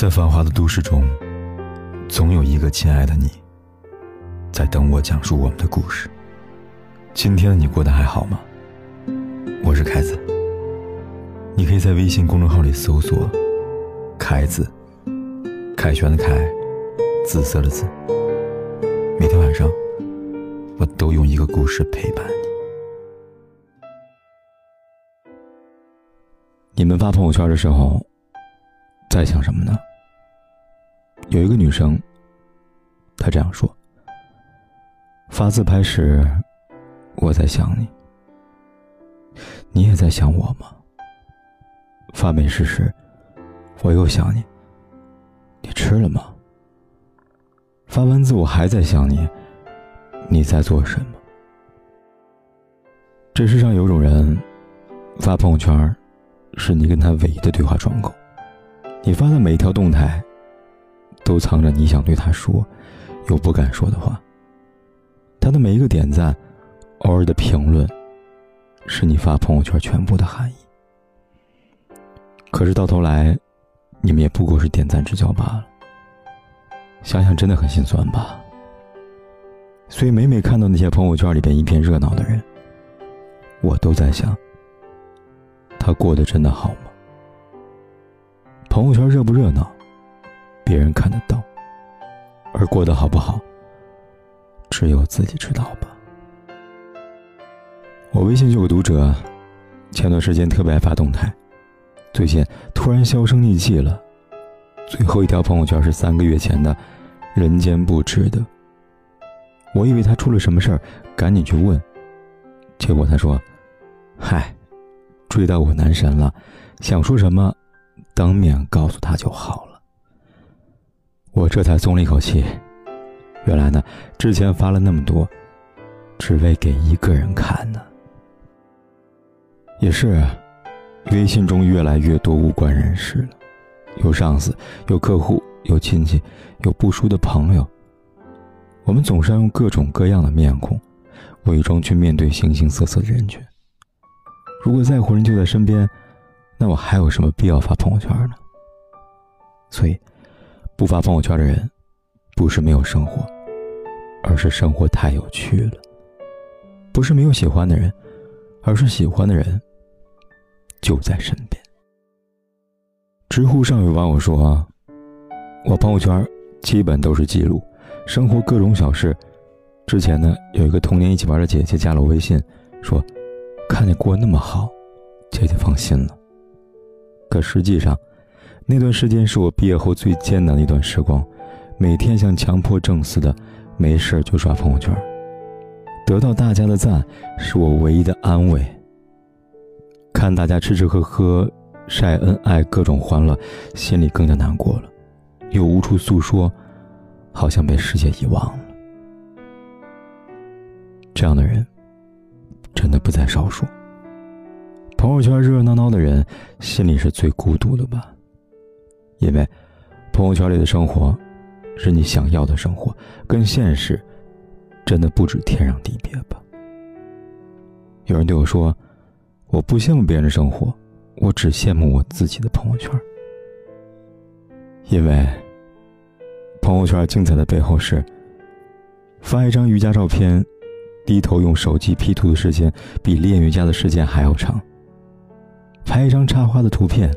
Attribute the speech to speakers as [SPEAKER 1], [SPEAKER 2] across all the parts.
[SPEAKER 1] 在繁华的都市中，总有一个亲爱的你，在等我讲述我们的故事。今天的你过得还好吗？我是凯子，你可以在微信公众号里搜索“凯子”，凯旋的凯，紫色的紫。每天晚上，我都用一个故事陪伴你。
[SPEAKER 2] 你们发朋友圈的时候，在想什么呢？有一个女生，她这样说：发自拍时，我在想你，你也在想我吗？发美食时，我又想你，你吃了吗？发文字我还在想你，你在做什么？这世上有种人，发朋友圈。是你跟他唯一的对话窗口，你发的每一条动态，都藏着你想对他说，又不敢说的话。他的每一个点赞，偶尔的评论，是你发朋友圈全部的含义。可是到头来，你们也不过是点赞之交罢了。想想真的很心酸吧。所以每每看到那些朋友圈里边一片热闹的人，我都在想。他过得真的好吗？朋友圈热不热闹，别人看得到，而过得好不好，只有自己知道吧。我微信就有个读者，前段时间特别爱发动态，最近突然销声匿迹了。最后一条朋友圈是三个月前的，人间不值得。我以为他出了什么事儿，赶紧去问，结果他说：“嗨。”追到我男神了，想说什么，当面告诉他就好了。我这才松了一口气。原来呢，之前发了那么多，只为给一个人看呢。也是，微信中越来越多无关人士了，有上司，有客户，有亲戚，有不熟的朋友。我们总是要用各种各样的面孔，伪装去面对形形色色的人群。如果在乎人就在身边，那我还有什么必要发朋友圈呢？所以，不发朋友圈的人，不是没有生活，而是生活太有趣了；不是没有喜欢的人，而是喜欢的人就在身边。知乎上有网友说：“我朋友圈基本都是记录生活各种小事。”之前呢，有一个童年一起玩的姐姐加了我微信，说。看你过那么好，姐姐放心了。可实际上，那段时间是我毕业后最艰难的一段时光，每天像强迫症似的，没事就刷朋友圈，得到大家的赞是我唯一的安慰。看大家吃吃喝喝、晒恩爱、各种欢乐，心里更加难过了，又无处诉说，好像被世界遗忘了。这样的人。真的不在少数。朋友圈热热闹闹的人，心里是最孤独的吧？因为朋友圈里的生活，是你想要的生活，跟现实真的不止天壤地别吧？有人对我说：“我不羡慕别人的生活，我只羡慕我自己的朋友圈。”因为朋友圈精彩的背后是发一张瑜伽照片。低头用手机 P 图的时间比练瑜伽的时间还要长。拍一张插花的图片，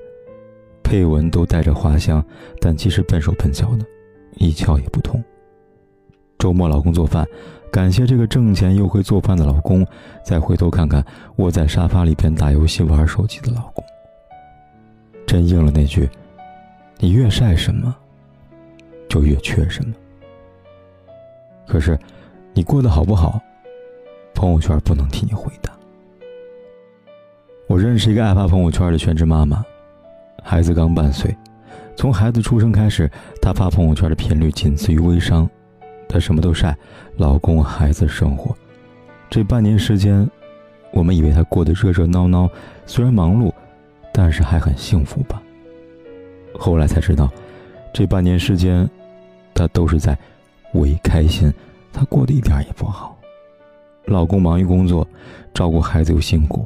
[SPEAKER 2] 配文都带着花香，但其实笨手笨脚的，一窍也不通。周末老公做饭，感谢这个挣钱又会做饭的老公。再回头看看窝在沙发里边打游戏玩手机的老公，真应了那句：你越晒什么，就越缺什么。可是，你过得好不好？朋友圈不能替你回答。我认识一个爱发朋友圈的全职妈妈，孩子刚半岁，从孩子出生开始，她发朋友圈的频率仅次于微商，她什么都晒，老公、孩子、生活。这半年时间，我们以为她过得热热闹闹，虽然忙碌，但是还很幸福吧。后来才知道，这半年时间，她都是在伪开心，她过得一点也不好。老公忙于工作，照顾孩子又辛苦，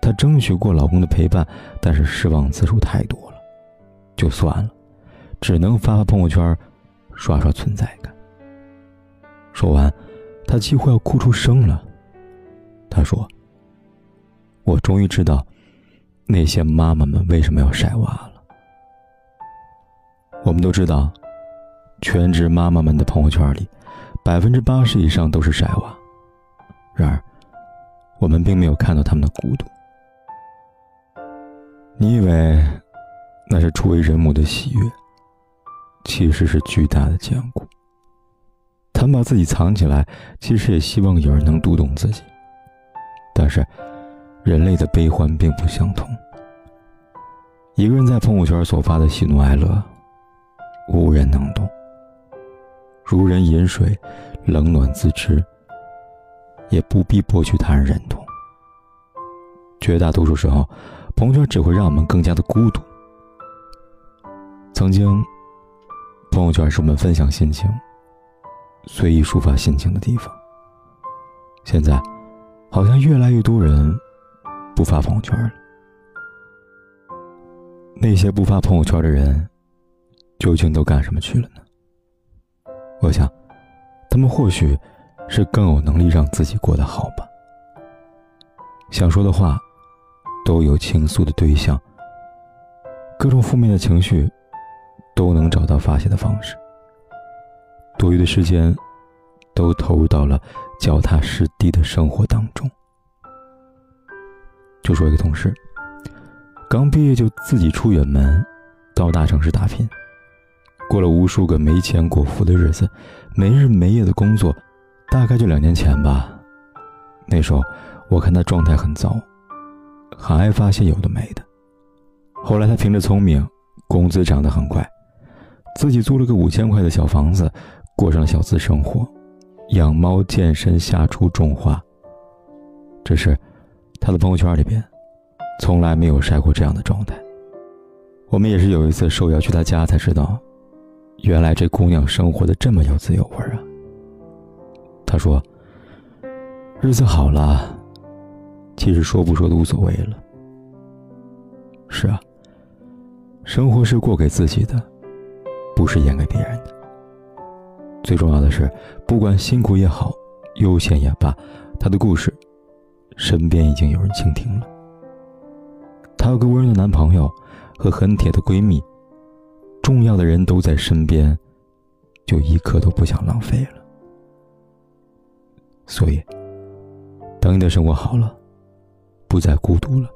[SPEAKER 2] 她争取过老公的陪伴，但是失望次数太多了。就算了，只能发发朋友圈，刷刷存在感。说完，他几乎要哭出声了。他说：“我终于知道，那些妈妈们为什么要晒娃了。我们都知道，全职妈妈们的朋友圈里，百分之八十以上都是晒娃。然而，我们并没有看到他们的孤独。你以为那是初为人母的喜悦，其实是巨大的坚固。他们把自己藏起来，其实也希望有人能读懂自己。”但是，人类的悲欢并不相同。一个人在朋友圈所发的喜怒哀乐，无人能懂。如人饮水，冷暖自知，也不必博取他人认同。绝大多数时候，朋友圈只会让我们更加的孤独。曾经，朋友圈是我们分享心情、随意抒发心情的地方。现在。好像越来越多人不发朋友圈了。那些不发朋友圈的人，究竟都干什么去了呢？我想，他们或许是更有能力让自己过得好吧。想说的话，都有倾诉的对象，各种负面的情绪，都能找到发泄的方式。多余的时间。都投入到了脚踏实地的生活当中。就说一个同事，刚毕业就自己出远门，到大城市打拼，过了无数个没钱果腹的日子，没日没夜的工作，大概就两年前吧。那时候我看他状态很糟，很爱发些有的没的。后来他凭着聪明，工资涨得很快，自己租了个五千块的小房子，过上了小资生活。养猫、健身、下厨、种花。只是，他的朋友圈里边，从来没有晒过这样的状态。我们也是有一次受邀去他家，才知道，原来这姑娘生活的这么有滋有味啊。他说：“日子好了，其实说不说都无所谓了。”是啊，生活是过给自己的，不是演给别人的。最重要的是，不管辛苦也好，悠闲也罢，她的故事，身边已经有人倾听了。她有个温柔的男朋友和很铁的闺蜜，重要的人都在身边，就一刻都不想浪费了。所以，等你的生活好了，不再孤独了，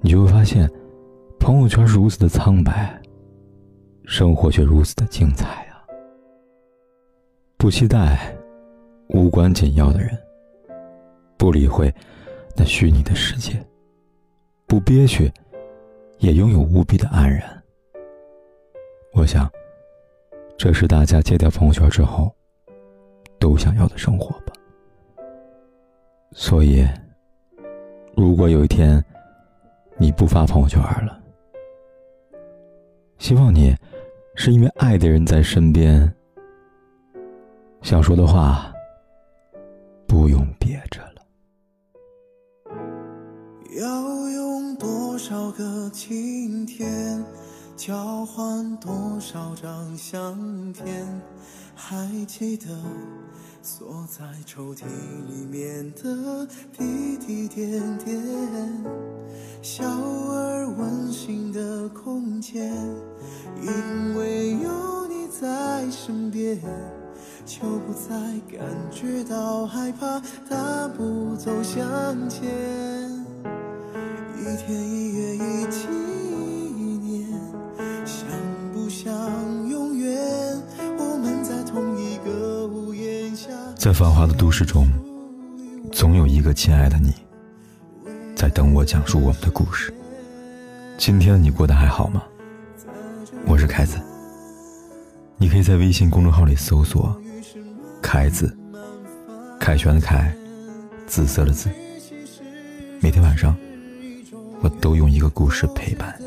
[SPEAKER 2] 你就会发现，朋友圈如此的苍白，生活却如此的精彩啊。不期待无关紧要的人，不理会那虚拟的世界，不憋屈，也拥有无比的安然。我想，这是大家戒掉朋友圈之后都想要的生活吧。所以，如果有一天你不发朋友圈了，希望你是因为爱的人在身边。想说的话，不用憋着了。
[SPEAKER 3] 要用多少个晴天，交换多少张相片？还记得锁在抽屉里面的滴滴点点，小而温馨的空间，因为有你在身边。就不再感觉到害怕，大步走向前。一天一月一起在
[SPEAKER 1] 繁华的都市中，总有一个亲爱的你，在等我讲述我们的故事。今天你过得还好吗？我是凯子，你可以在微信公众号里搜索。凯子，凯旋的凯，紫色的紫。每天晚上，我都用一个故事陪伴你。